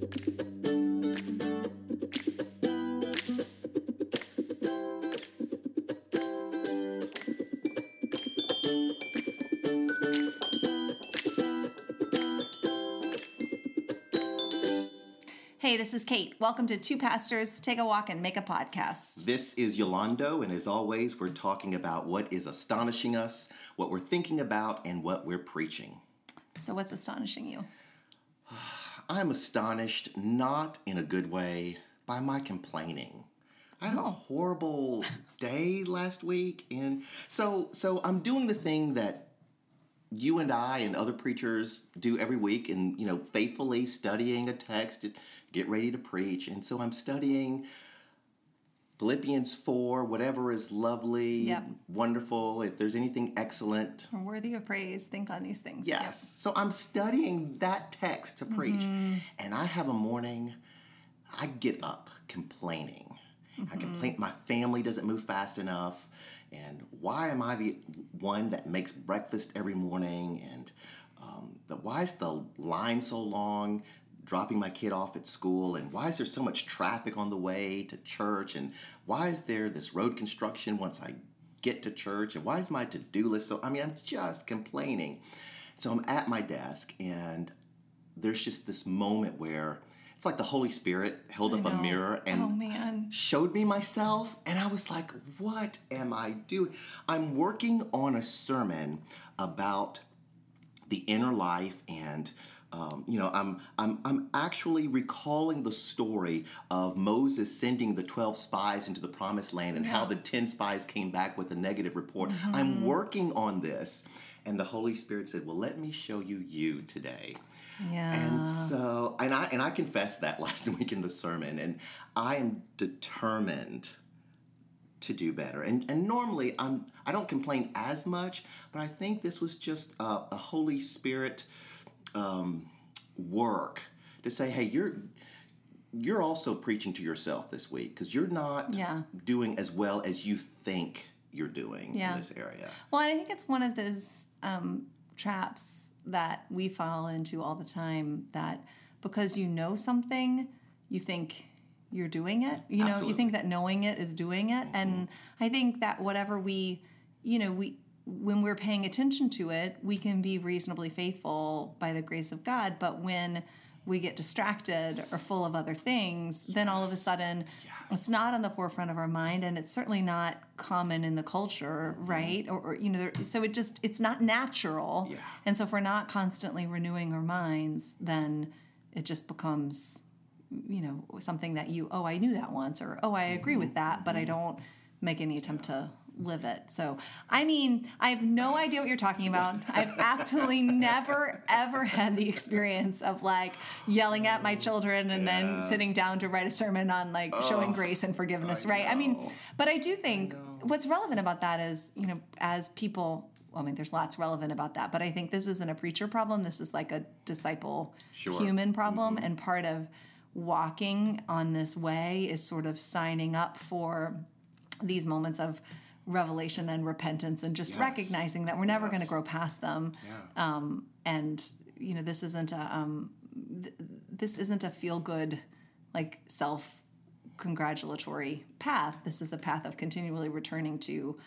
Hey, this is Kate. Welcome to Two Pastors Take a Walk and Make a Podcast. This is Yolando, and as always, we're talking about what is astonishing us, what we're thinking about, and what we're preaching. So, what's astonishing you? I'm astonished, not in a good way, by my complaining. I had a oh. horrible day last week, and so so I'm doing the thing that you and I and other preachers do every week, and you know, faithfully studying a text to get ready to preach. And so I'm studying Philippians four, whatever is lovely, Yep. wonderful. If there's anything excellent, We're worthy of praise. Think on these things. Yes. So I'm studying that text to preach. And I have a morning, I get up complaining. I complain my family doesn't move fast enough. And why am I the one that makes breakfast every morning? And um, the, why is the line so long dropping my kid off at school? And why is there so much traffic on the way to church? And why is there this road construction once I get to church? And why is my to do list so? I mean, I'm just complaining. So I'm at my desk, and there's just this moment where it's like the Holy Spirit held up a mirror oh, and Oh, man. showed me myself, and I was like, what am I doing? I'm working on a sermon about the inner life and um, you know I'm, I'm i'm actually recalling the story of moses sending the 12 spies into the promised land and how the 10 spies came back with a negative report. I'm working on this. And the holy spirit said well let me show you you today. Yeah. and so, and I and I confessed that last week in the sermon, and I am determined to do better. And and normally I'm I don't complain as much, but I think this was just a, a Holy Spirit um, work to say, hey, you're you're also preaching to yourself this week because you're not Yeah. doing as well as you think you're doing Yeah. in this area. Well, and I think it's one of those um, traps that we fall into all the time that because you know something, you think you're doing it. You know, you think that knowing it is doing it. And I think that whatever we, you know, we, when we're paying attention to it, we can be reasonably faithful by the grace of God. But when we get distracted or full of other things, then all of a sudden it's not on the forefront of our mind and it's certainly not common in the culture, mm-hmm. right? Or, or you know, there, so it just, it's not natural. Yeah. And so if we're not constantly renewing our minds, then it just becomes, you know, something that you, oh, I knew that once, or oh, I agree with mm-hmm. that, but I mm-hmm. don't make any attempt to live it. So, I mean, I have no idea what you're talking about. I've absolutely never, ever had the experience of like yelling at my children and then sitting down to write a sermon on like showing grace and forgiveness, right? I mean, but I do think what's relevant about that is, you know, as people, well, I mean, there's lots relevant about that, but I think this isn't a preacher problem. This is like a disciple Sure. human problem. And part of walking on this way is sort of signing up for these moments of revelation and repentance and just Yes. recognizing that we're never going to grow past them. Yeah. Um, and, you know, this isn't a, um, th- this isn't a feel good, like self congratulatory path. This is a path of continually returning to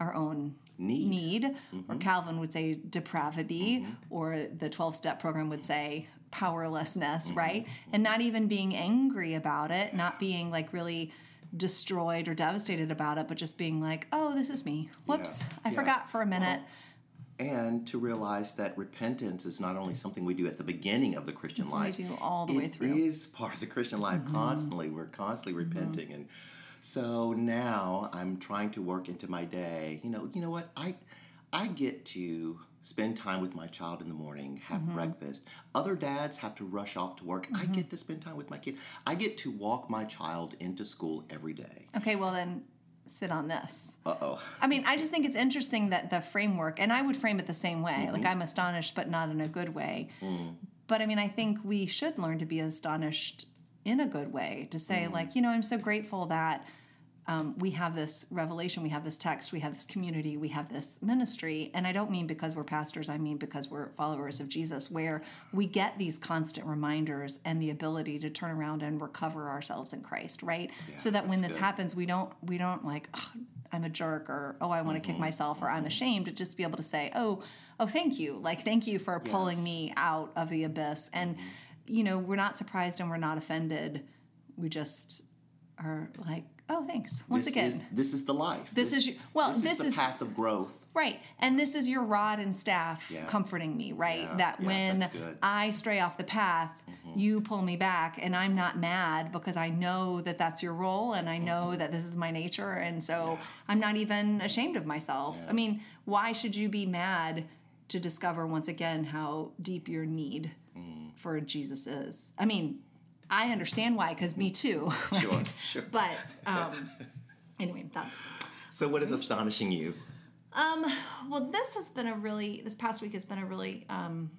our own Need. or Calvin would say depravity, or the 12 step program would say powerlessness, right? And not even being angry about it, not being like really destroyed or devastated about it, but just being like, oh, this is me. Whoops, I Yeah. forgot for a minute. and to realize that repentance is not only something we do at the beginning of the Christian It's what we life, do all the way through. Mm-hmm. is part of the Christian life constantly. We're constantly repenting, and so now I'm trying to work into my day. You know, you know what I I get to spend time with my child in the morning, have Mm-hmm. breakfast. Other dads have to rush off to work. I get to spend time with my kid. I get to walk my child into school every day. Okay, well then sit on this. Uh oh. I mean, I just think it's interesting that the framework, and I would frame it the same way. Mm-hmm. Like I'm astonished, but not in a good way. Mm. But I mean, I think we should learn to be astonished in a good way. To say, Mm. like, you know, I'm so grateful that um, we have this revelation, we have this text, we have this community, we have this ministry. And I don't mean because we're pastors, I mean because we're followers of Jesus, where we get these constant reminders and the ability to turn around and recover ourselves in Christ, right? Yeah, so that when this good. happens, we don't we don't like "Ugh, I'm a jerk or oh I want to kick Mm-hmm. myself or I'm ashamed to just be able to say oh oh thank you like thank you for pulling me out of the abyss and you know we're not surprised and we're not offended we just are like oh thanks once this again is, this is the life. This is your- well, this, this is is- the path of growth. Right. And this is your rod and staff Yeah. comforting me, right? Yeah, that yeah, when. I stray off the path, Mm-hmm. you pull me back and I'm not mad because I know that that's your role and I know Mm-hmm. that this is my nature. And so I'm not even ashamed of myself. I mean, why should you be mad to discover once again how deep your need Mm. for Jesus is? I mean, I understand why, because me too. Sure, right? sure. But um, anyway, that's So, what is astonishing you? Um, well, this has been a really this past week has been a really um,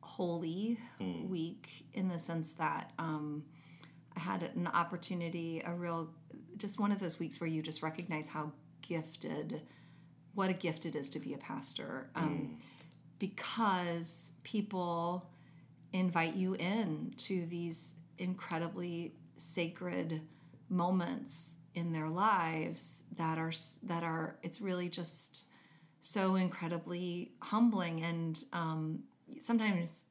holy week in the sense that um, I had an opportunity, a real just one of those weeks where you just recognize how gifted, what a gift it is to be a pastor, um, because people invite you in to these incredibly sacred moments in their lives that are that are it's really just so incredibly humbling and um, sometimes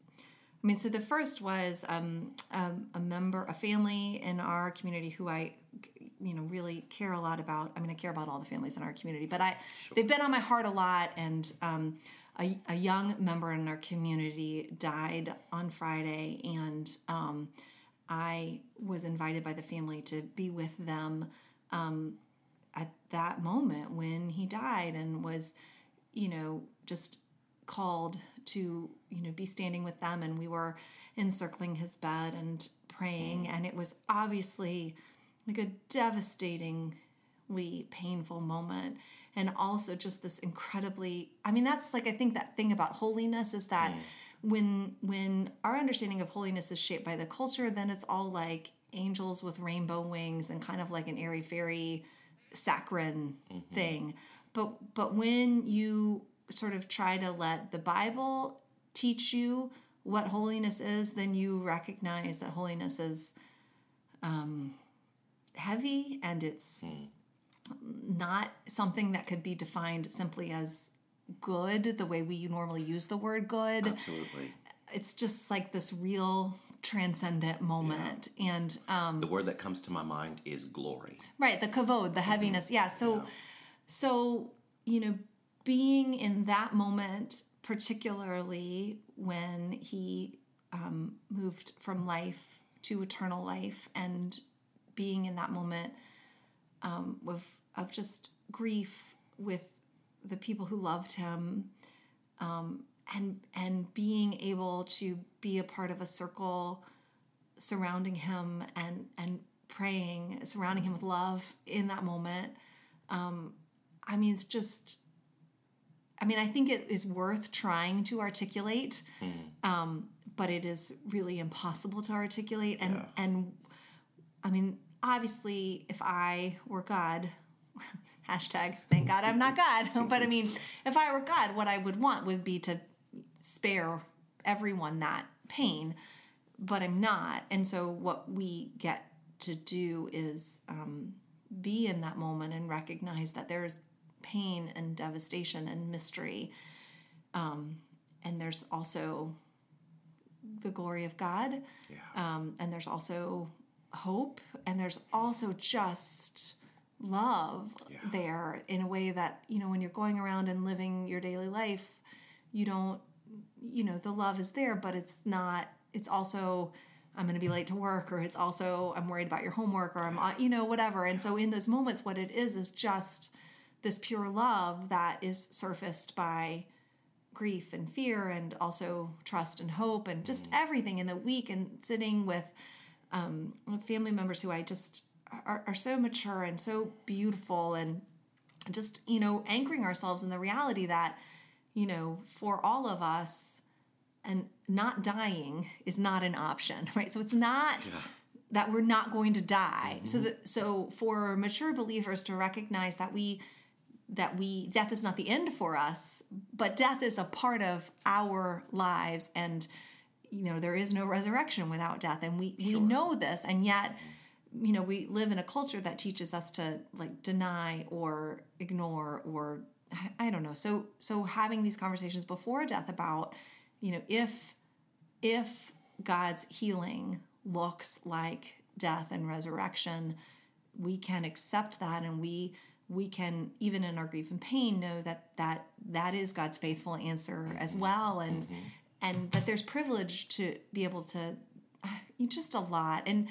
I mean so the first was um, um, a member a family in our community who I you know really care a lot about. I mean I care about all the families in our community but I they've been on my heart a lot and um, a, a young member in our community died on Friday and um, I was invited by the family to be with them um, at that moment when he died and was, you know, just called to, you know, be standing with them. And we were encircling his bed and praying. And it was obviously like a devastatingly painful moment. And also just this incredibly, I mean, that's like, I think that thing about holiness is that mm. when when our understanding of holiness is shaped by the culture, then it's all like angels with rainbow wings and kind of like an airy fairy saccharine mm-hmm. thing. But but when you sort of try to let the Bible teach you what holiness is, then you recognize that holiness is um, heavy and it's hmm. Not something that could be defined simply as good the way we normally use the word good. Absolutely. it's just like this real transcendent moment. And um The word that comes to my mind is glory. right the kavod the heaviness. Yeah so so you know being in that moment particularly when he um, moved from life to eternal life and being in that moment um, of of just grief with the people who loved him um, and and being able to be a part of a circle surrounding him and and praying surrounding him with love in that moment. Um, i mean it's just i mean i think it is worth trying to articulate um, but it is really impossible to articulate. And and i mean obviously if i were god hashtag thank god i'm not god but i mean if i were god what i would want would be to spare everyone that pain but i'm not and so what we get to do is um, be in that moment and recognize that there's pain and devastation and mystery um, and there's also the glory of god Yeah. um, and there's also hope and there's also just love Yeah. there in a way that you know when you're going around and living your daily life you don't you know the love is there but it's not it's also i'm going to be late to work or it's also i'm worried about your homework or i'm you know whatever and so in those moments what it is is just this pure love that is surfaced by grief and fear and also trust and hope and just everything in the week and sitting with um, family members who I just are, are so mature and so beautiful and just you know anchoring ourselves in the reality that you know for all of us and not dying is not an option right? So it's not that we're not going to die. So mm-hmm. that so for mature believers to recognize that we that we death is not the end for us, but death is a part of our lives and you know there is no resurrection without death. And we we know this and yet mm-hmm. You know we live in a culture that teaches us to like deny or ignore or I don't know. So so having these conversations before death about you know if if God's healing looks like death and resurrection, we can accept that and we we can even in our grief and pain know that that that is God's faithful answer as well and mm-hmm. and that there's privilege to be able to just a lot and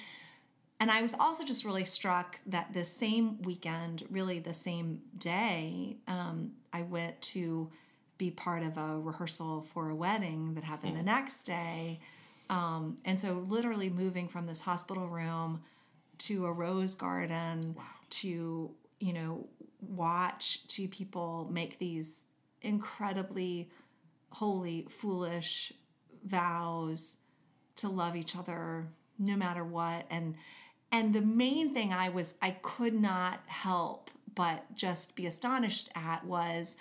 and I was also just really struck that the same weekend, really the same day, um, I went to be part of a rehearsal for a wedding that happened mm. the next day. Um, and so, literally moving from this hospital room to a rose garden wow. to, you know, watch two people make these incredibly holy, foolish vows to love each other no matter what. And and the main thing I was I could not help but just be astonished at was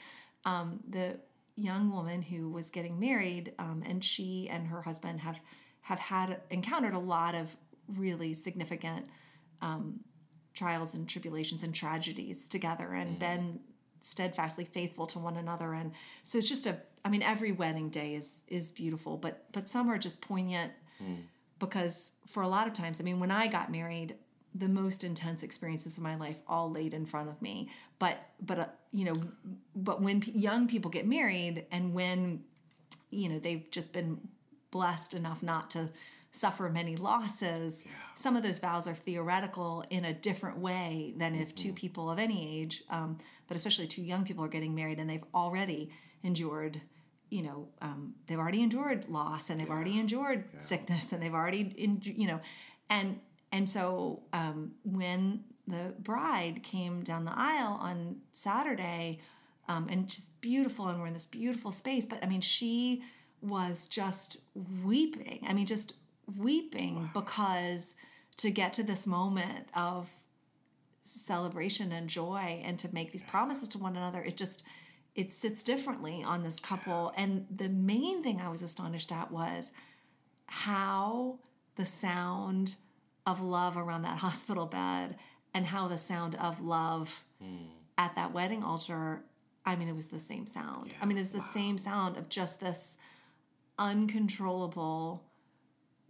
um, the young woman who was getting married, um, and she and her husband have have had encountered a lot of really significant um, trials and tribulations and tragedies together, and mm. been steadfastly faithful to one another. And so it's just a I mean, every wedding day is is beautiful, but but some are just poignant. Mm because for a lot of times, I mean, when I got married, the most intense experiences of my life all laid in front of me. But but uh, you know, but when p- young people get married and when you know they've just been blessed enough not to suffer many losses, yeah. some of those vows are theoretical in a different way than if mm-hmm. two people of any age, um, but especially two young people are getting married and they've already endured you know um, they've already endured loss and they've yeah. already endured yeah. sickness and they've already in, you know and and so um, when the bride came down the aisle on saturday um, and just beautiful and we're in this beautiful space but i mean she was just weeping i mean just weeping wow. because to get to this moment of celebration and joy and to make these promises to one another it just it sits differently on this couple. And the main thing I was astonished at was how the sound of love around that hospital bed and how the sound of love mm. at that wedding altar I mean, it was the same sound. Yeah. I mean, it was the wow. same sound of just this uncontrollable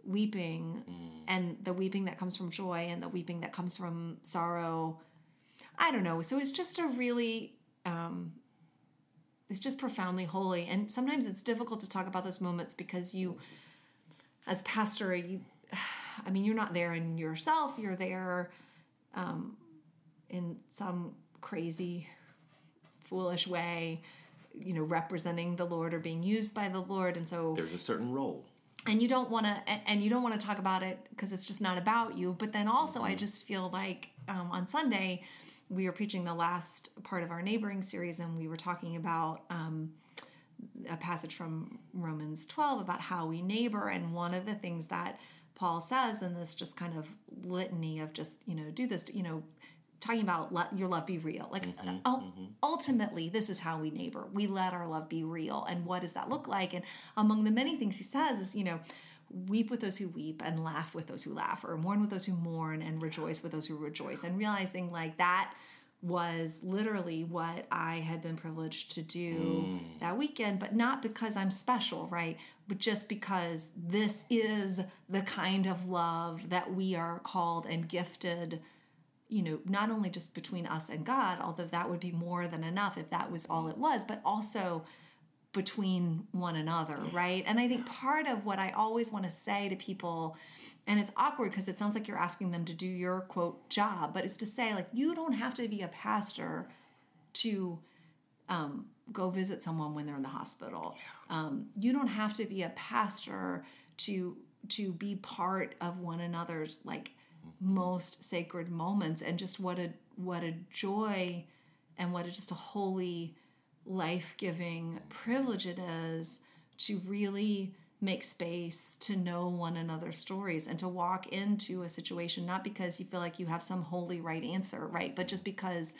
weeping mm. and the weeping that comes from joy and the weeping that comes from sorrow. I don't know. So it's just a really um, it's just profoundly holy. And sometimes it's difficult to talk about those moments because you as pastor you i mean you're not there in yourself you're there um, in some crazy foolish way you know representing the lord or being used by the lord. And so there's a certain role. And you don't want to and you don't want to talk about it because it's just not about you. But then also mm-hmm. i just feel like um, on sunday we were preaching the last part of our neighboring series, and we were talking about um, a passage from Romans 12 about how we neighbor. And one of the things that Paul says in this just kind of litany of just, you know, do this, you know, talking about let your love be real. Like mm-hmm, mm-hmm. ultimately, this is how we neighbor. We let our love be real. And what does that look like? And among the many things he says is, you know, weep with those who weep and laugh with those who laugh or mourn with those who mourn and rejoice with those who rejoice and realizing like that was literally what I had been privileged to do mm. that weekend, but not because I'm special, right? But just because this is the kind of love that we are called and gifted, you know, not only just between us and God, although that would be more than enough if that was all it was, but also between one another, right? And I think part of what I always want to say to people, and it's awkward because it sounds like you're asking them to do your quote job, but it's to say, like, you don't have to be a pastor to um, go visit someone when they're in the hospital. Um, you don't have to be a pastor to to be part of one another's like mm-hmm. most sacred moments and just what a what a joy and what a just a holy life giving privilege it is to really make space to know one another's stories and to walk into a situation not because you feel like you have some holy right answer, right? But just because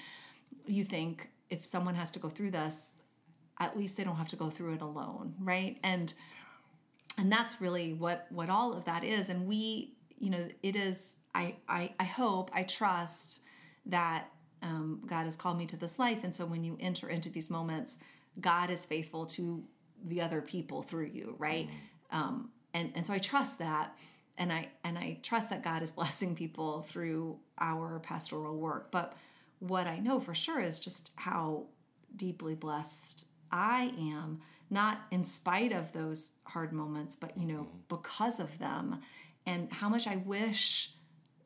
you think if someone has to go through this, at least they don't have to go through it alone, right? And and that's really what what all of that is. And we, you know, it is. I I, I hope I trust that um, God has called me to this life, and so when you enter into these moments, God is faithful to the other people through you, right? Mm. Um, and and so I trust that, and I and I trust that God is blessing people through our pastoral work. But what I know for sure is just how deeply blessed I am, not in spite of those hard moments, but you know, mm. because of them, and how much I wish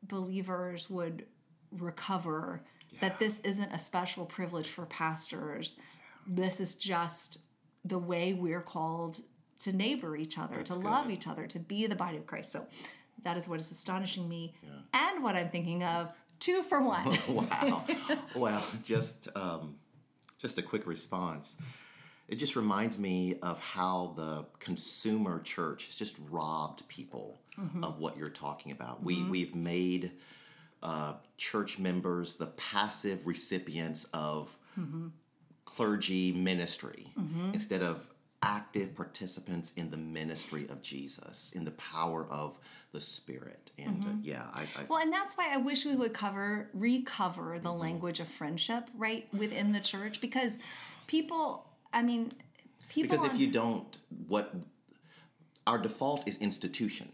believers would recover yeah. that this isn't a special privilege for pastors. This is just the way we're called to neighbor each other, That's to good. love each other, to be the body of Christ. So that is what is astonishing me yeah. and what I'm thinking of. Two for one. wow. well, just um, just a quick response. It just reminds me of how the consumer church has just robbed people mm-hmm. of what you're talking about. Mm-hmm. We we've made uh, church members the passive recipients of mm-hmm clergy ministry mm-hmm. instead of active participants in the ministry of Jesus, in the power of the Spirit. And uh, mm-hmm. uh, yeah, I, I, well, and that's why I wish we would cover recover the mm-hmm. language of friendship right within the church because people, I mean, people. Because if you don't, what our default is institution.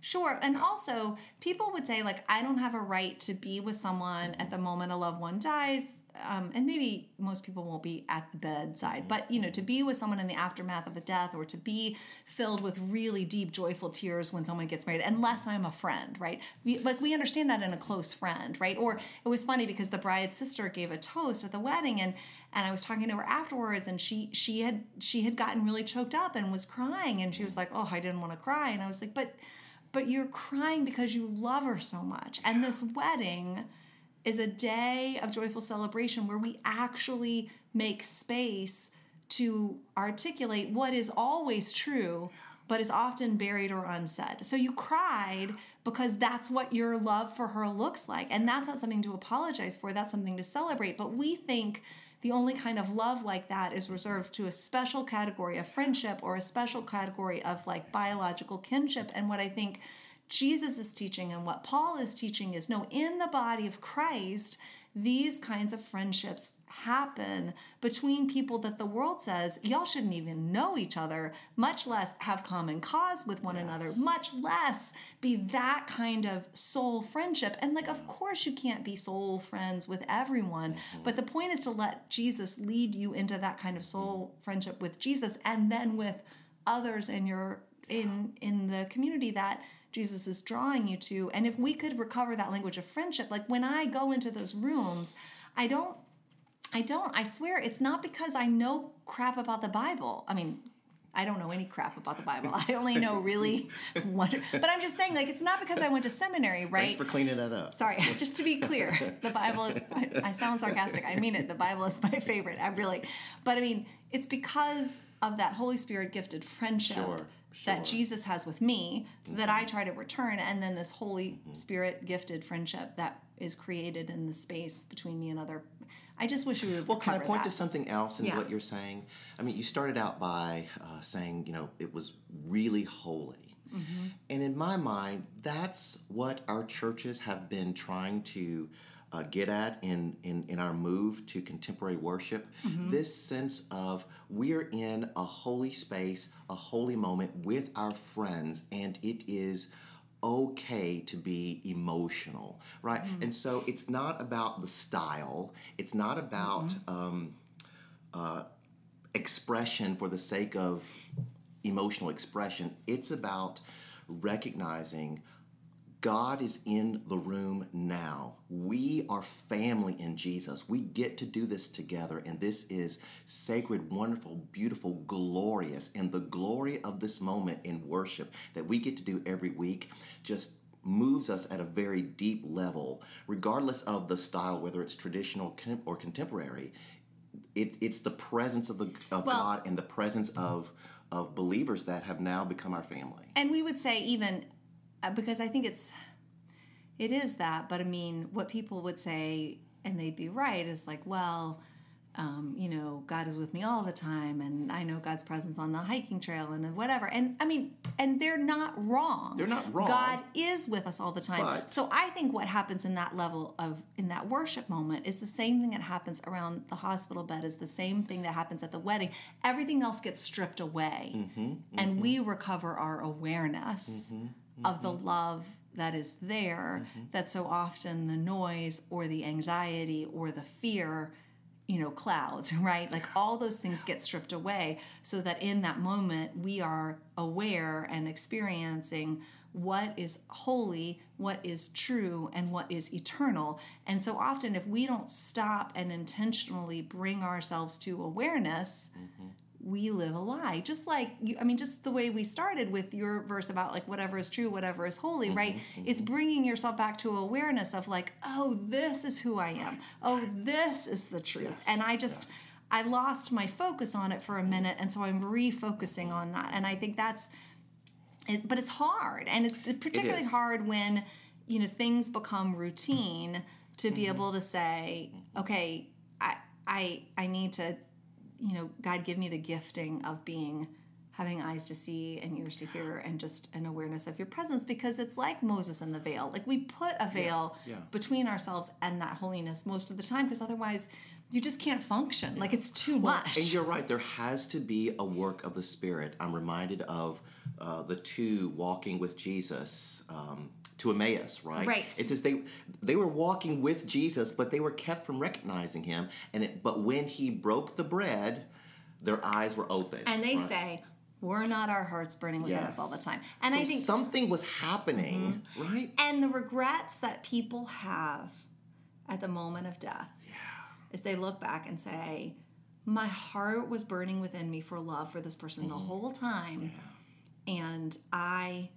Sure. And also, people would say, like, I don't have a right to be with someone at the moment a loved one dies um, and maybe most people won't be at the bedside, but you know, to be with someone in the aftermath of a death or to be filled with really deep, joyful tears when someone gets married, unless I'm a friend, right? We, like we understand that in a close friend, right? Or it was funny because the bride's sister gave a toast at the wedding and and I was talking to her afterwards and she she had she had gotten really choked up and was crying and she was like, "Oh, I didn't want to cry." And I was like, "But but you're crying because you love her so much." And this wedding is a day of joyful celebration where we actually make space to articulate what is always true but is often buried or unsaid. So you cried because that's what your love for her looks like. And that's not something to apologize for, that's something to celebrate. But we think the only kind of love like that is reserved to a special category of friendship or a special category of like biological kinship. And what I think Jesus is teaching and what Paul is teaching is no, in the body of Christ, these kinds of friendships happen between people that the world says y'all shouldn't even know each other, much less have common cause with one yes. another, much less be that kind of soul friendship. And like, of course, you can't be soul friends with everyone, mm-hmm. but the point is to let Jesus lead you into that kind of soul friendship with Jesus and then with others in your in in the community that Jesus is drawing you to. And if we could recover that language of friendship, like when I go into those rooms, I don't I don't. I swear it's not because I know crap about the Bible. I mean, I don't know any crap about the Bible. I only know really wonder. But I'm just saying, like, it's not because I went to seminary, right? Thanks for cleaning that up. Sorry, just to be clear, the Bible. I, I sound sarcastic. I mean it. The Bible is my favorite. I really, but I mean, it's because of that Holy Spirit gifted friendship. Sure sure. that Jesus has with me mm-hmm. that I try to return, and then this Holy mm-hmm. Spirit gifted friendship that is created in the space between me and other. I just wish we would. Well, can I point that. to something else in yeah. what you're saying? I mean, you started out by uh, saying, you know, it was really holy. Mm-hmm. And in my mind, that's what our churches have been trying to uh, get at in, in, in our move to contemporary worship. Mm-hmm. This sense of we're in a holy space, a holy moment with our friends, and it is okay to be emotional, right? Mm-hmm. And so it's not about the style, it's not about mm-hmm. um, uh, expression for the sake of emotional expression, it's about recognizing God is in the room now. We are family in Jesus. We get to do this together, and this is sacred, wonderful, beautiful, glorious. And the glory of this moment in worship that we get to do every week just moves us at a very deep level, regardless of the style, whether it's traditional or contemporary. It, it's the presence of the of well, God and the presence of of believers that have now become our family. And we would say even because I think it's it is that, but I mean, what people would say, and they'd be right, is like, well, um, you know, God is with me all the time, and I know God's presence on the hiking trail and whatever. And I mean, and they're not wrong. They're not wrong. God is with us all the time. But- so I think what happens in that level of in that worship moment is the same thing that happens around the hospital bed is the same thing that happens at the wedding. Everything else gets stripped away, Mm-hmm, and we recover our awareness of the love that is there. Mm-hmm. That so often the noise or the anxiety or the fear you know clouds right? Like all those things get stripped away so that in that moment we are aware and experiencing what is holy what is true and what is eternal. And so often if we don't stop and intentionally bring ourselves to awareness we live a lie. Just like you i mean just the way we started with your verse about like whatever is true whatever is holy mm-hmm, right? Mm-hmm. it's bringing yourself back to awareness of like oh this is who i am. Oh this is the truth. And i just i lost my focus on it for a minute and so i'm refocusing on that. And i think that's it, but it's hard. And it's particularly is. hard when you know things become routine to be mm-hmm. able to say okay i i i need to you know god give me the gifting of being having eyes to see and ears to hear and just an awareness of your presence because it's like moses and the veil like we put a veil yeah. between ourselves and that holiness most of the time because otherwise you just can't function like it's too much And you're right, there has to be a work of the Spirit. I'm reminded of uh, the two walking with Jesus um, to Emmaus, right? Right. It says they they were walking with Jesus, but they were kept from recognizing him. And it, but when he broke the bread, their eyes were open. and they right? say we're not our hearts burning within us all the time and So i think something was happening, right? and the regrets that people have at the moment of death is they look back and say my heart was burning within me for love for this person the mm-hmm. whole time and i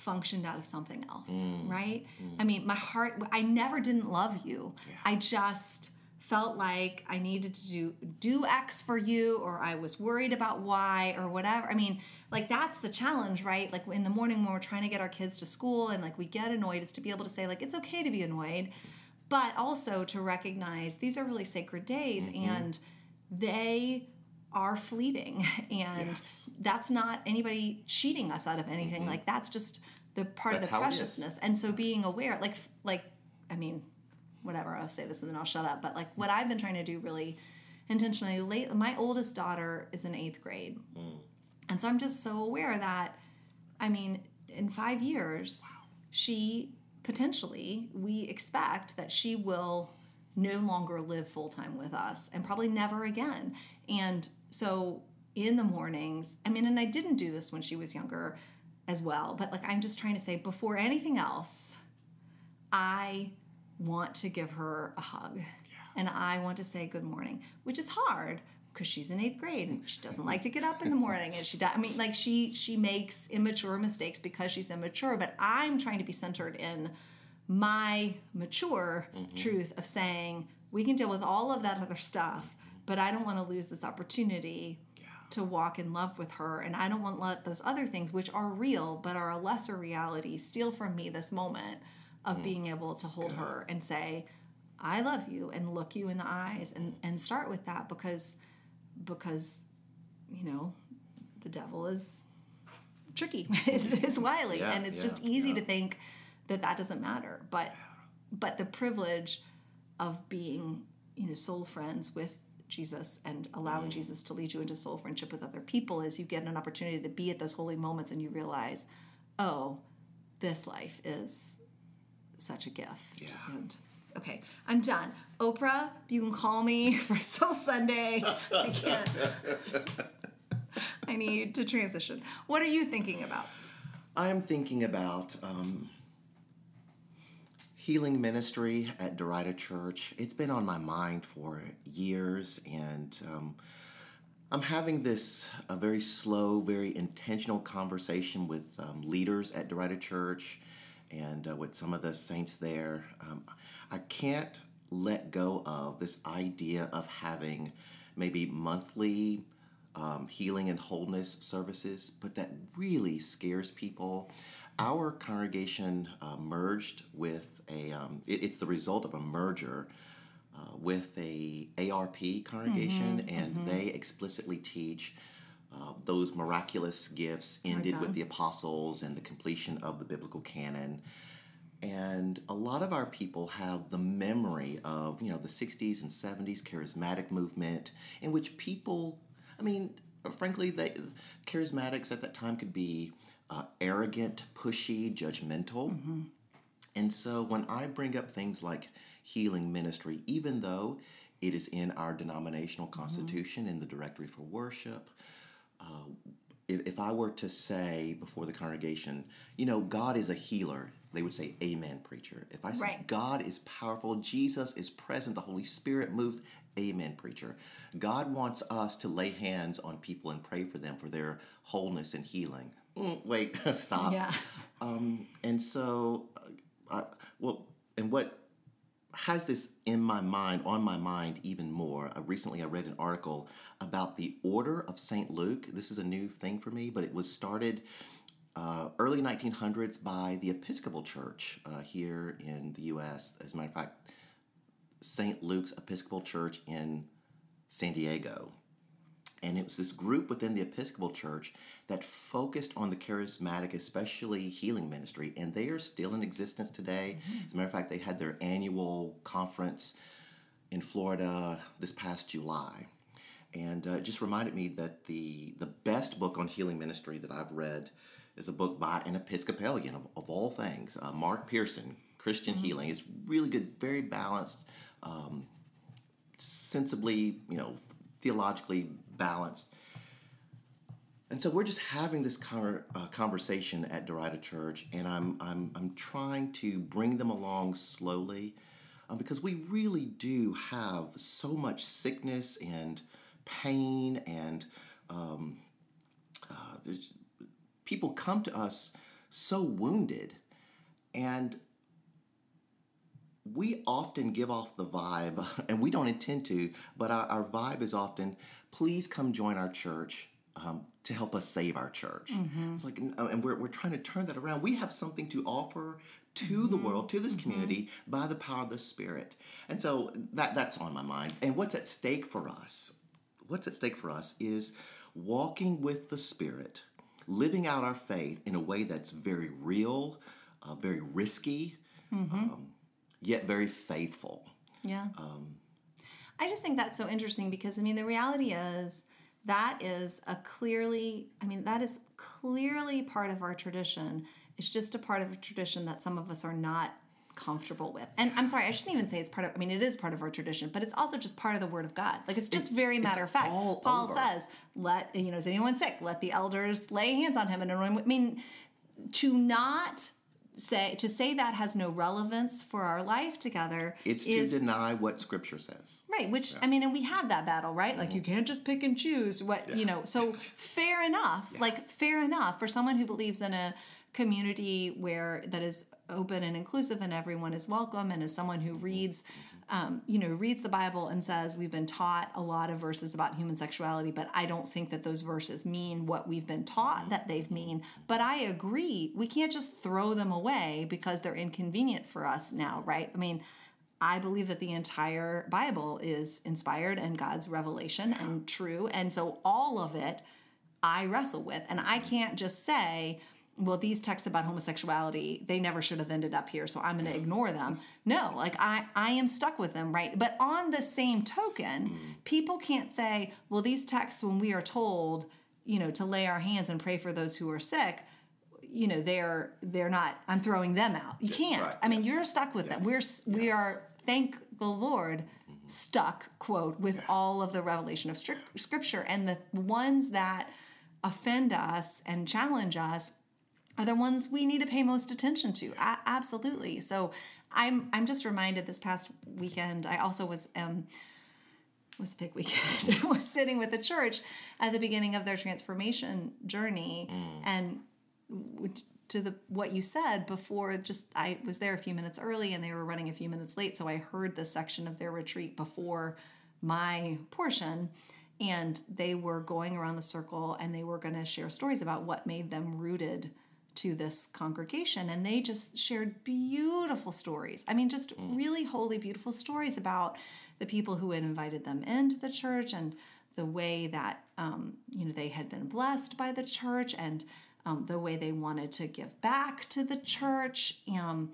functioned out of something else mm. right? Mm. I mean my heart i never didn't love you. I just felt like i needed to do do x for you or i was worried about y or whatever. I mean like that's the challenge right? Like in the morning when we're trying to get our kids to school and like we get annoyed is to be able to say like it's okay to be annoyed but also to recognize these are really sacred days mm-hmm. and they are fleeting. And Yes. that's not anybody cheating us out of anything. Mm-hmm. Like that's just the part That's of the how it is. preciousness. And so being aware like like i mean whatever i'll say this and then i'll shut up but like what i've been trying to do really intentionally late my oldest daughter is in eighth grade. Mm. And so i'm just so aware that i mean in five years she potentially we expect that she will no longer live full time with us and probably never again and so in the mornings i mean and i didn't do this when she was younger as well but like i'm just trying to say before anything else I want to give her a hug. And I want to say good morning, which is hard because she's in eighth grade and she doesn't like to get up in the morning and she does, I mean like she she makes immature mistakes because she's immature, but I'm trying to be centered in my mature mm-hmm. truth of saying we can deal with all of that other stuff, but I don't want to lose this opportunity to walk in love with her and I don't want to let those other things which are real but are a lesser reality steal from me this moment of mm. being able to hold her and say I love you and look you in the eyes and and start with that because because you know the devil is tricky is, is wily Yeah, and it's yeah, just easy yeah. to think that that doesn't matter but but the privilege of being you know soul friends with jesus and allowing Mm. jesus to lead you into soul friendship with other people is you get an opportunity to be at those holy moments and you realize oh this life is such a gift Yeah. and okay i'm done. Oprah you can call me for soul sunday. I can't. I need to transition. What are you thinking about? I'm thinking about um, healing ministry at Derita Church. It's been on my mind for years, and um, I'm having this a very slow, very intentional conversation with um, leaders at Derita Church and uh, with some of the saints there. Um, I can't let go of this idea of having maybe monthly um, healing and wholeness services, but that really scares people. Our congregation uh, merged with a, um, it, it's the result of a merger uh, with a ARP congregation, and they explicitly teach uh, those miraculous gifts ended with the apostles and the completion of the biblical canon. And a lot of our people have the memory of, you know, the 60s and 70s charismatic movement in which people, I mean, frankly, they, charismatics at that time could be uh, arrogant, pushy, judgmental. And so when I bring up things like healing ministry, even though it is in our denominational constitution in the directory for worship, uh, if, if I were to say before the congregation, you know, God is a healer, they would say, Amen, preacher. If I say Right. God is powerful, Jesus is present, the Holy Spirit moves, Amen, preacher. God wants us to lay hands on people and pray for them for their wholeness and healing. Mm, wait, stop. Yeah. Um, and so, uh, I, well, and what has this in my mind, on my mind even more? Uh, recently, I read an article about the Order of St. Luke. This is a new thing for me, but it was started uh, early 1900s by the Episcopal Church uh, here in the U.S. As a matter of fact, St. Luke's Episcopal Church in San Diego. And it was this group within the Episcopal Church that focused on the charismatic, especially healing ministry. And they are still in existence today. As a matter of fact, they had their annual conference in Florida this past July. And uh, it just reminded me that the, the best book on healing ministry that I've read is a book by an Episcopalian of, of all things, uh, Mark Pearson, Christian Healing. It's really good, very balanced, um, sensibly, you know, theologically balanced. And so we're just having this con- uh, conversation at Derita Church, and I'm, I'm, I'm trying to bring them along slowly um, because we really do have so much sickness and pain, and um, uh, people come to us so wounded, and we often give off the vibe, and we don't intend to, but our, our vibe is often, please come join our church um, to help us save our church. It's like, uh, and we're, we're trying to turn that around. We have something to offer to the world, to this community, by the power of the Spirit. And so that that's on my mind. And what's at stake for us? What's at stake for us is walking with the Spirit, living out our faith in a way that's very real, uh, very risky, um, yet very faithful. Yeah. Um, I just think that's so interesting because I mean the reality is that is a clearly I mean that is clearly part of our tradition. It's just a part of a tradition that some of us are not comfortable with. And I'm sorry, I shouldn't even say it's part of I mean it is part of our tradition, but it's also just part of the word of God. Like it's just very matter of fact. Paul over. says, let you know, is anyone sick? Let the elders lay hands on him and anoint him. I mean to not say to say that has no relevance for our life together It's is to deny what Scripture says. Right, which I mean, and we have that battle, right? Like you mm-hmm. can't just pick and choose what you know. So fair enough, like fair enough for someone who believes in a community where that is open and inclusive and everyone is welcome, and as someone who mm-hmm. reads, um, you know, reads the Bible and says we've been taught a lot of verses about human sexuality, but I don't think that those verses mean what we've been taught that they've mean. But I agree, we can't just throw them away because they're inconvenient for us now, right? I mean. I believe that the entire Bible is inspired and God's revelation and true. And so all of it I wrestle with. And I can't just say, well, these texts about homosexuality, they never should have ended up here, so I'm going to ignore them. No, like I, I am stuck with them, right? But on the same token, mm. people can't say, well, these texts, when we are told, you know, to lay our hands and pray for those who are sick, you know, they're they're not. I'm throwing them out. You can't. right, I mean, yes. you're stuck with them. We're s we are. Thank the Lord. Mm-hmm. Stuck quote with all of the revelation of stri- scripture and the ones that offend us and challenge us are the ones we need to pay most attention to. A- absolutely. So I'm I'm just reminded this past weekend. I also was um was a big weekend. I was sitting with the church at the beginning of their transformation journey, and to the what you said before. Just I was there a few minutes early, and they were running a few minutes late, so I heard this section of their retreat before my portion. and they were going around the circle and they were going to share stories about what made them rooted to this congregation and they just shared beautiful stories. I mean just really holy beautiful stories about the people who had invited them into the church and the way that um, you know they had been blessed by the church and um, the way they wanted to give back to the church. Um,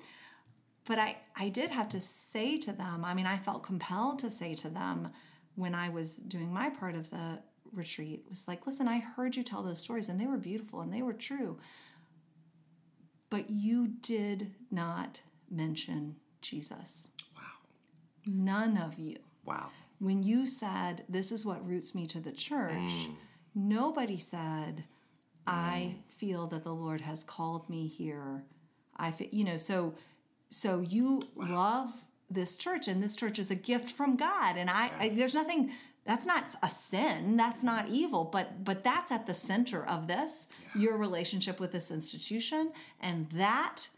but I, I did have to say to them i mean i felt compelled to say to them when i was doing my part of the retreat was like listen i heard you tell those stories and they were beautiful and they were true but you did not mention jesus. Wow. none of you. Wow. when you said this is what roots me to the church mm. nobody said i mm. feel that the lord has called me here. I you know so so you love this church and this church is a gift from god and I, I there's nothing that's not a sin that's not evil but but that's at the center of this your relationship with this institution and that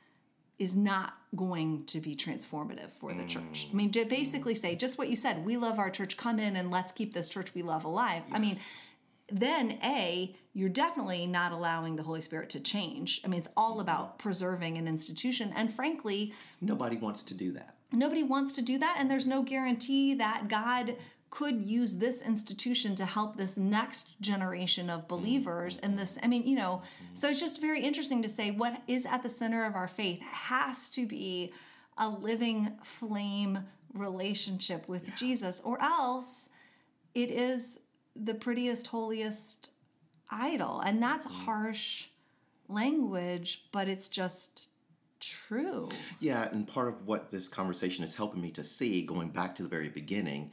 is not going to be transformative for the church. I mean, to mm. basically say just what you said, we love our church, come in and let's keep this church we love alive. I mean, then A, you're definitely not allowing the Holy Spirit to change. I mean, it's all mm-hmm. about preserving an institution. And frankly, Nobody wants to do that. nobody wants to do that. And there's no guarantee that God could use this institution to help this next generation of believers and this i mean you know so it's just very interesting to say what is at the center of our faith has to be a living flame relationship with jesus or else it is the prettiest holiest idol. And that's mm-hmm. harsh language but it's just true. Yeah, and part of what this conversation is helping me to see, going back to the very beginning,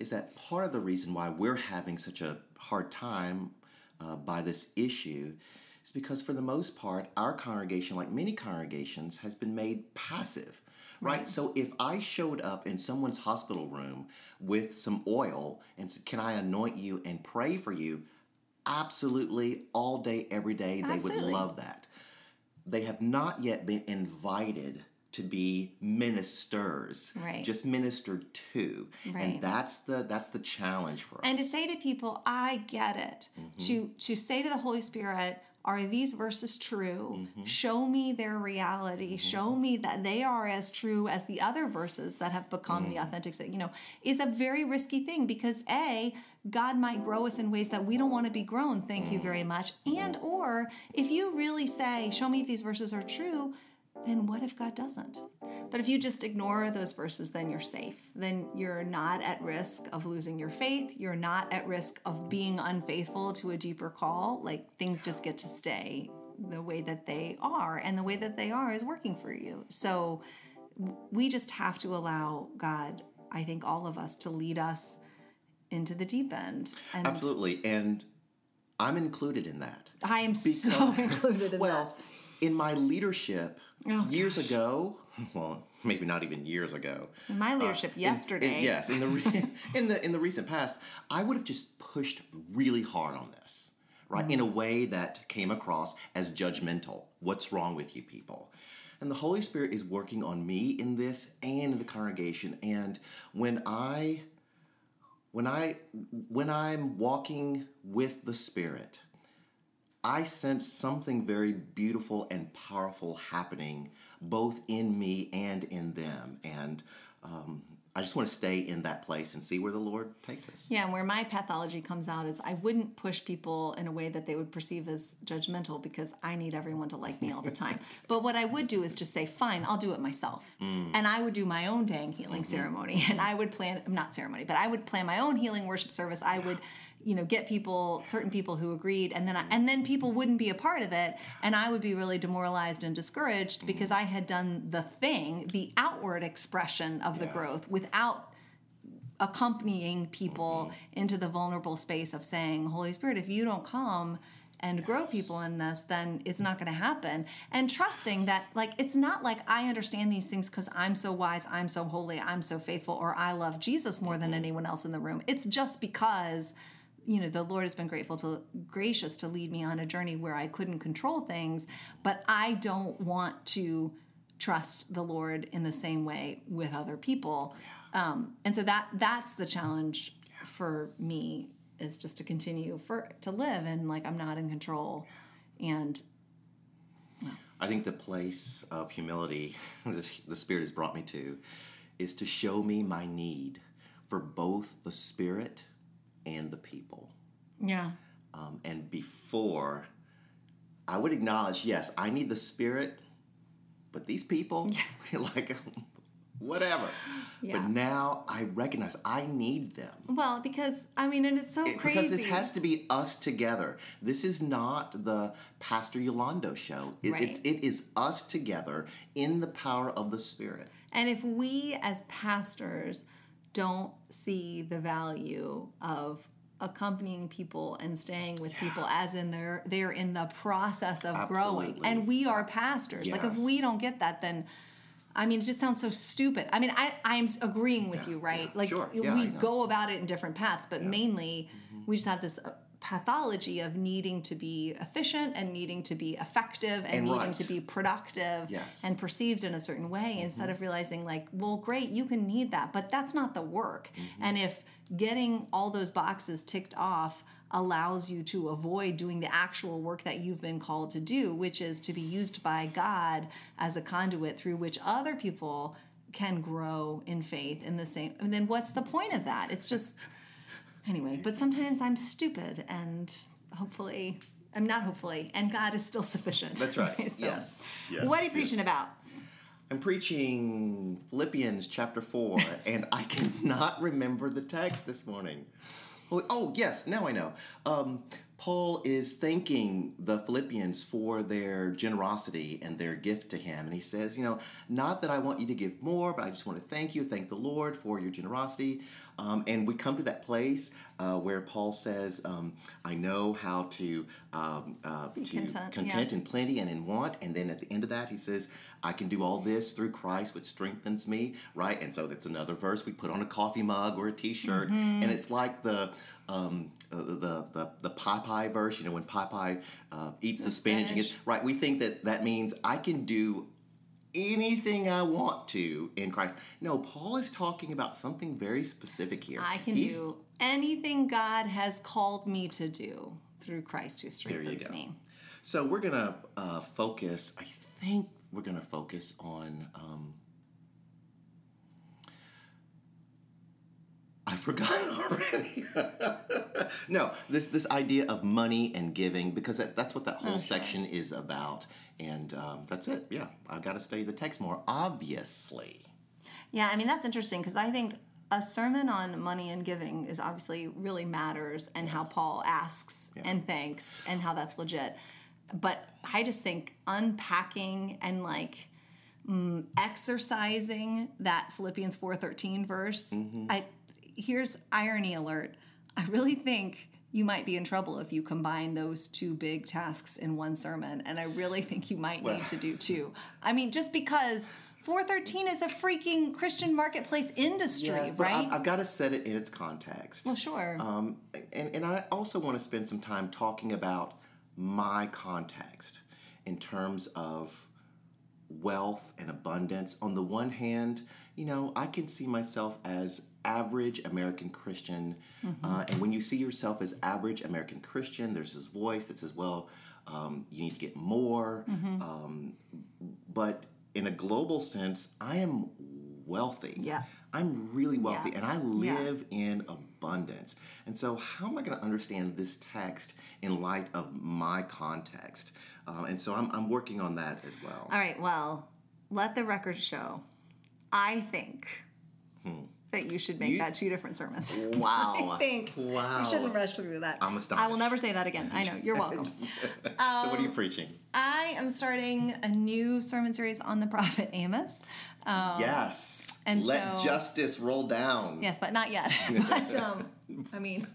is that part of the reason why we're having such a hard time uh, by this issue is because, for the most part, our congregation, like many congregations, has been made passive. Right? So if I showed up in someone's hospital room with some oil and said, Can I anoint you and pray for you? Absolutely, all day, every day, they Absolutely. would love that they have not yet been invited to be ministers. Right. just minister to. Right. and that's the that's the challenge for us and to say to people i get it. Mm-hmm. To to say to the holy spirit are these verses true? Mm-hmm. Show me their reality. Mm-hmm. Show me that they are as true as the other verses that have become the mm. authentic you know is a very risky thing because a god might grow us in ways that we don't want to be grown thank you very mm. much. And or if you really say show me if these verses are true then what if God doesn't? But if you just ignore those verses, then you're safe. Then you're not at risk of losing your faith. You're not at risk of being unfaithful to a deeper call. Like things just get to stay the way that they are, and the way that they are is working for you. So we just have to allow God, I think all of us, to lead us into the deep end. And absolutely and i'm included in that I am so included in well that. in my leadership Oh, years ago well maybe not even years ago my uh, leadership in- yesterday. in- yes, in the re- in the in the recent past, I would have just pushed really hard on this, right? In a mm. way that came across as judgmental. What's wrong with you people? And the Holy Spirit is working on me in this and in the congregation. And when I when I when I'm walking with the Spirit, I sense something very beautiful and powerful happening both in me and in them. And um, I just want to stay in that place and see where the Lord takes us. Yeah, and where my pathology comes out is I wouldn't push people in a way that they would perceive as judgmental because I need everyone to like me all the time. but what I would do is just say, fine, I'll do it myself. And I would do my own dang healing ceremony. And I would plan, not ceremony, but I would plan my own healing worship service. I would you know get people certain people who agreed and then I, and then people wouldn't be a part of it and i would be really demoralized and discouraged because i had done the thing the outward expression of the Yeah. growth without accompanying people mm-hmm. into the vulnerable space of saying, Holy Spirit, if you don't come and grow people in this, then it's not going to happen. And trusting that, like, it's not like I understand these things because I'm so wise, I'm so holy, I'm so faithful, or I love Jesus more than mm-hmm. anyone else in the room. It's just because. You know, the Lord has been grateful to gracious to lead me on a journey where I couldn't control things, but I don't want to trust the Lord in the same way with other people. Um, and so that that's the challenge for me is just to continue for to live and like I'm not in control. And I think the place of humility the Spirit has brought me to is to show me my need for both the Spirit and the people. yeah. Um, and before, I would acknowledge, yes, I need the Spirit, but these people, like, whatever. Yeah. But now I recognize I need them. Well, because I mean, and it's so It- crazy. Because this has to be us together. This is not the Pastor Yolando show. It, Right. it's, it is us together in the power of the Spirit. And if we as pastors don't see the value of accompanying people and staying with people as in they're they're in the process of growing and we are pastors like if we don't get that then I mean, it just sounds so stupid. I mean, I, I'm agreeing with Yeah, you, right? yeah, like, sure. Yeah, we. Mm-hmm. go about it in different paths, but mainly we just have this uh, pathology of needing to be efficient and needing to be effective and, And needing right. to be productive Yes. Mm-hmm. and perceived in a certain way instead of realizing like well great you can need that but that's not the work Mm-hmm. and if getting all those boxes ticked off allows you to avoid doing the actual work that you've been called to do which is to be used by god as a conduit through which other people can grow in faith in the same and then what's the point of that it's just anyway but sometimes i'm stupid and hopefully i'm not hopefully and god is still sufficient That's right. So, Yes. Yes. what are you Yes. preaching about I'm preaching Philippians chapter 4, and I cannot remember the text this morning. Oh, oh, yes, now I know. Um, Paul is thanking the Philippians for their generosity and their gift to him. And he says, You know, not that I want you to give more, but I just want to thank you, thank the Lord for your generosity. Um, and we come to that place uh, where Paul says, um, I know how to, um, uh, to content, content yeah. in plenty and in want. And then at the end of that, he says, I can do all this through Christ, which strengthens me, right? And so that's another verse we put on a coffee mug or a T-shirt, Mm-hmm. and it's like the um, uh, the the the Popeye verse. You know, when Popeye uh, eats the, spinach, and spinach. gets, right? We think that that means I can do anything I want to in Christ. No, Paul is talking about something very specific here. I can He's- do anything God has called me to do through Christ who strengthens me. So we're gonna uh, focus. I think we're gonna focus on. Um, I forgot already. no, this this idea of money and giving because that, that's what that whole sure. section is about, and um, that's it. Yeah, I've got to study the text more. Obviously, Yeah, I mean that's interesting because I think a sermon on money and giving is obviously really matters and how Paul asks and thanks and how that's legit. But I just think unpacking and like mm, exercising that Philippians 4:13 verse, I here's irony alert. I really think you might be in trouble if you combine those two big tasks in one sermon and I really think you might Well- need to do two. I mean just because 413 is a freaking Christian marketplace industry, Yes, but right? I've, I've got to set it in its context. well, sure. Um, and, and I also want to spend some time talking about my context in terms of wealth and abundance. On the one hand, you know, I can see myself as average American Christian. Uh, and when you see yourself as average American Christian, there's this voice that says, well, um, you need to get more. Um, but in a global sense, I am wealthy. Yeah. I'm really wealthy Yeah. and I Yeah. live in abundance. And so, how am I going to understand this text in light of my context? Uh, and so, I'm, I'm working on that as well. All right, well, let the record show. I think that you should make. You- that two different sermons. Wow. I think. Wow. You shouldn't rush through that. I'm astonished. I will never say that again. I know. You're welcome. so, what are you preaching? I am starting a new sermon series on the prophet Amos. yes. Um, and Let so- justice roll down. Yes, but not yet. but um, I mean,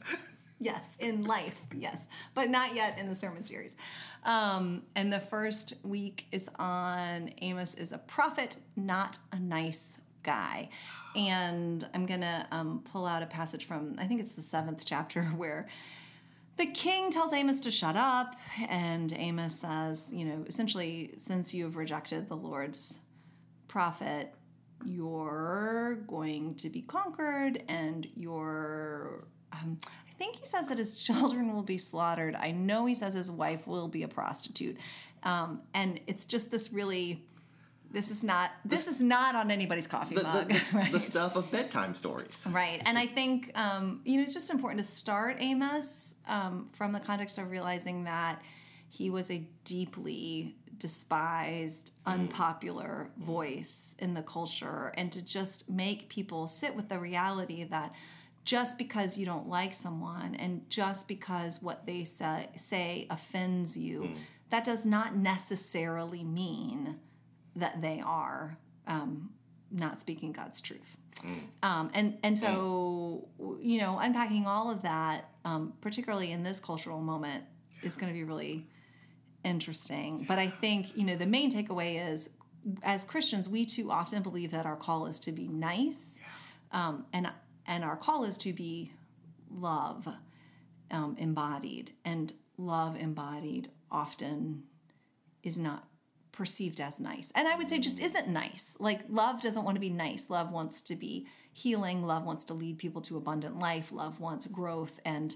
yes, in life, yes, but not yet in the sermon series. Um, and the first week is on Amos is a prophet, not a nice guy. And I'm gonna um, pull out a passage from I think it's the seventh chapter where the king tells Amos to shut up, and Amos says, you know, essentially, since you have rejected the Lord's prophet, you're going to be conquered, and you're. Um, I think he says that his children will be slaughtered. I know he says his wife will be a prostitute. Um, and it's just this really this is not this is not on anybody's coffee The, mug. the, the, right? the stuff of bedtime stories. Right. And I think, um, you know, it's just important to start Amos um, from the context of realizing that he was a deeply despised, unpopular voice in the culture, and to just make people sit with the reality that just because you don't like someone and just because what they say, say offends you, that does not necessarily mean that they are um, not speaking God's truth. Um, and and so you know, unpacking all of that, um, particularly in this cultural moment, is going to be really interesting. But I think you know the main takeaway is, as Christians, we too often believe that our call is to be nice, um, and and our call is to be love um, embodied, and love embodied often is not perceived as nice. And I would say just isn't nice. Like love doesn't want to be nice. Love wants to be healing. Love wants to lead people to abundant life. Love wants growth. And,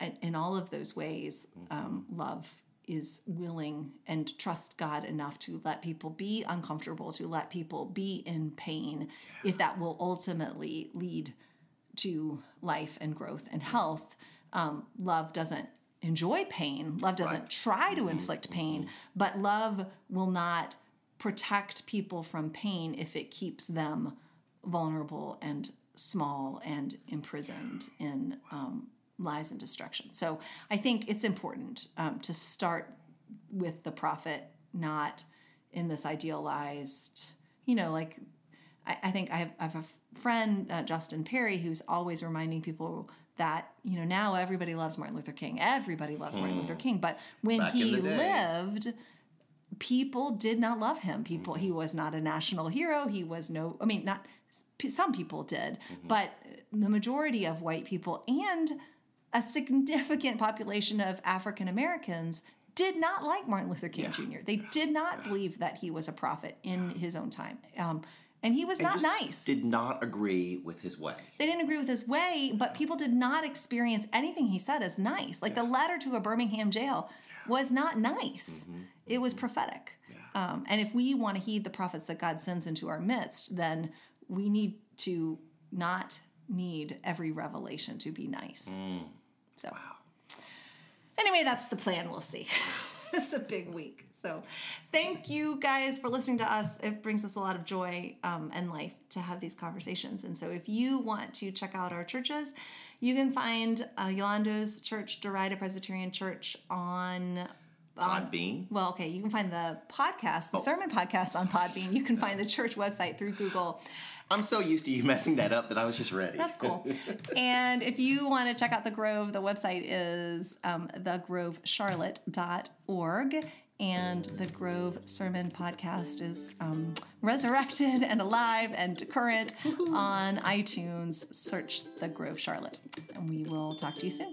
and in all of those ways, um, love is willing and trust God enough to let people be uncomfortable, to let people be in pain, if that will ultimately lead to life and growth and health. Um, love doesn't enjoy pain. Love doesn't Right. try to inflict pain, but love will not protect people from pain if it keeps them vulnerable and small and imprisoned in um, lies and destruction. So I think it's important um, to start with the prophet, not in this idealized, you know, like I, I think I have, I have a friend, uh, Justin Perry, who's always reminding people that, you know, now everybody loves Martin Luther King. Everybody loves Martin Luther King. But when Back he lived, people did not love him. People, he was not a national hero. He was no, I mean, not some people did, but the majority of white people and a significant population of African Americans did not like Martin Luther King Jr. They did not believe that he was a prophet in his own time. Um, and he was not Just nice. Did not agree with his way. they didn't agree with his way, but people did not experience anything he said as nice. Like the letter to a Birmingham jail was not nice, it was prophetic. Um, and if we want to heed the prophets that God sends into our midst, then we need to not need every revelation to be nice. So, anyway, that's the plan. We'll see. it's a big week. So, thank you guys for listening to us. It brings us a lot of joy um, and life to have these conversations. And so, if you want to check out our churches, you can find uh, Yolando's Church, Derita Presbyterian Church, on Podbean. well, okay, you can find the podcast, the sermon podcast on Podbean. You can find the church website through Google. I'm so used to you messing that up that I was just ready. That's cool. and if you want to check out the Grove, the website is um, thegrovecharlotte.org. And the Grove Sermon Podcast is um, resurrected and alive and current on iTunes. Search the Grove Charlotte. And we will talk to you soon.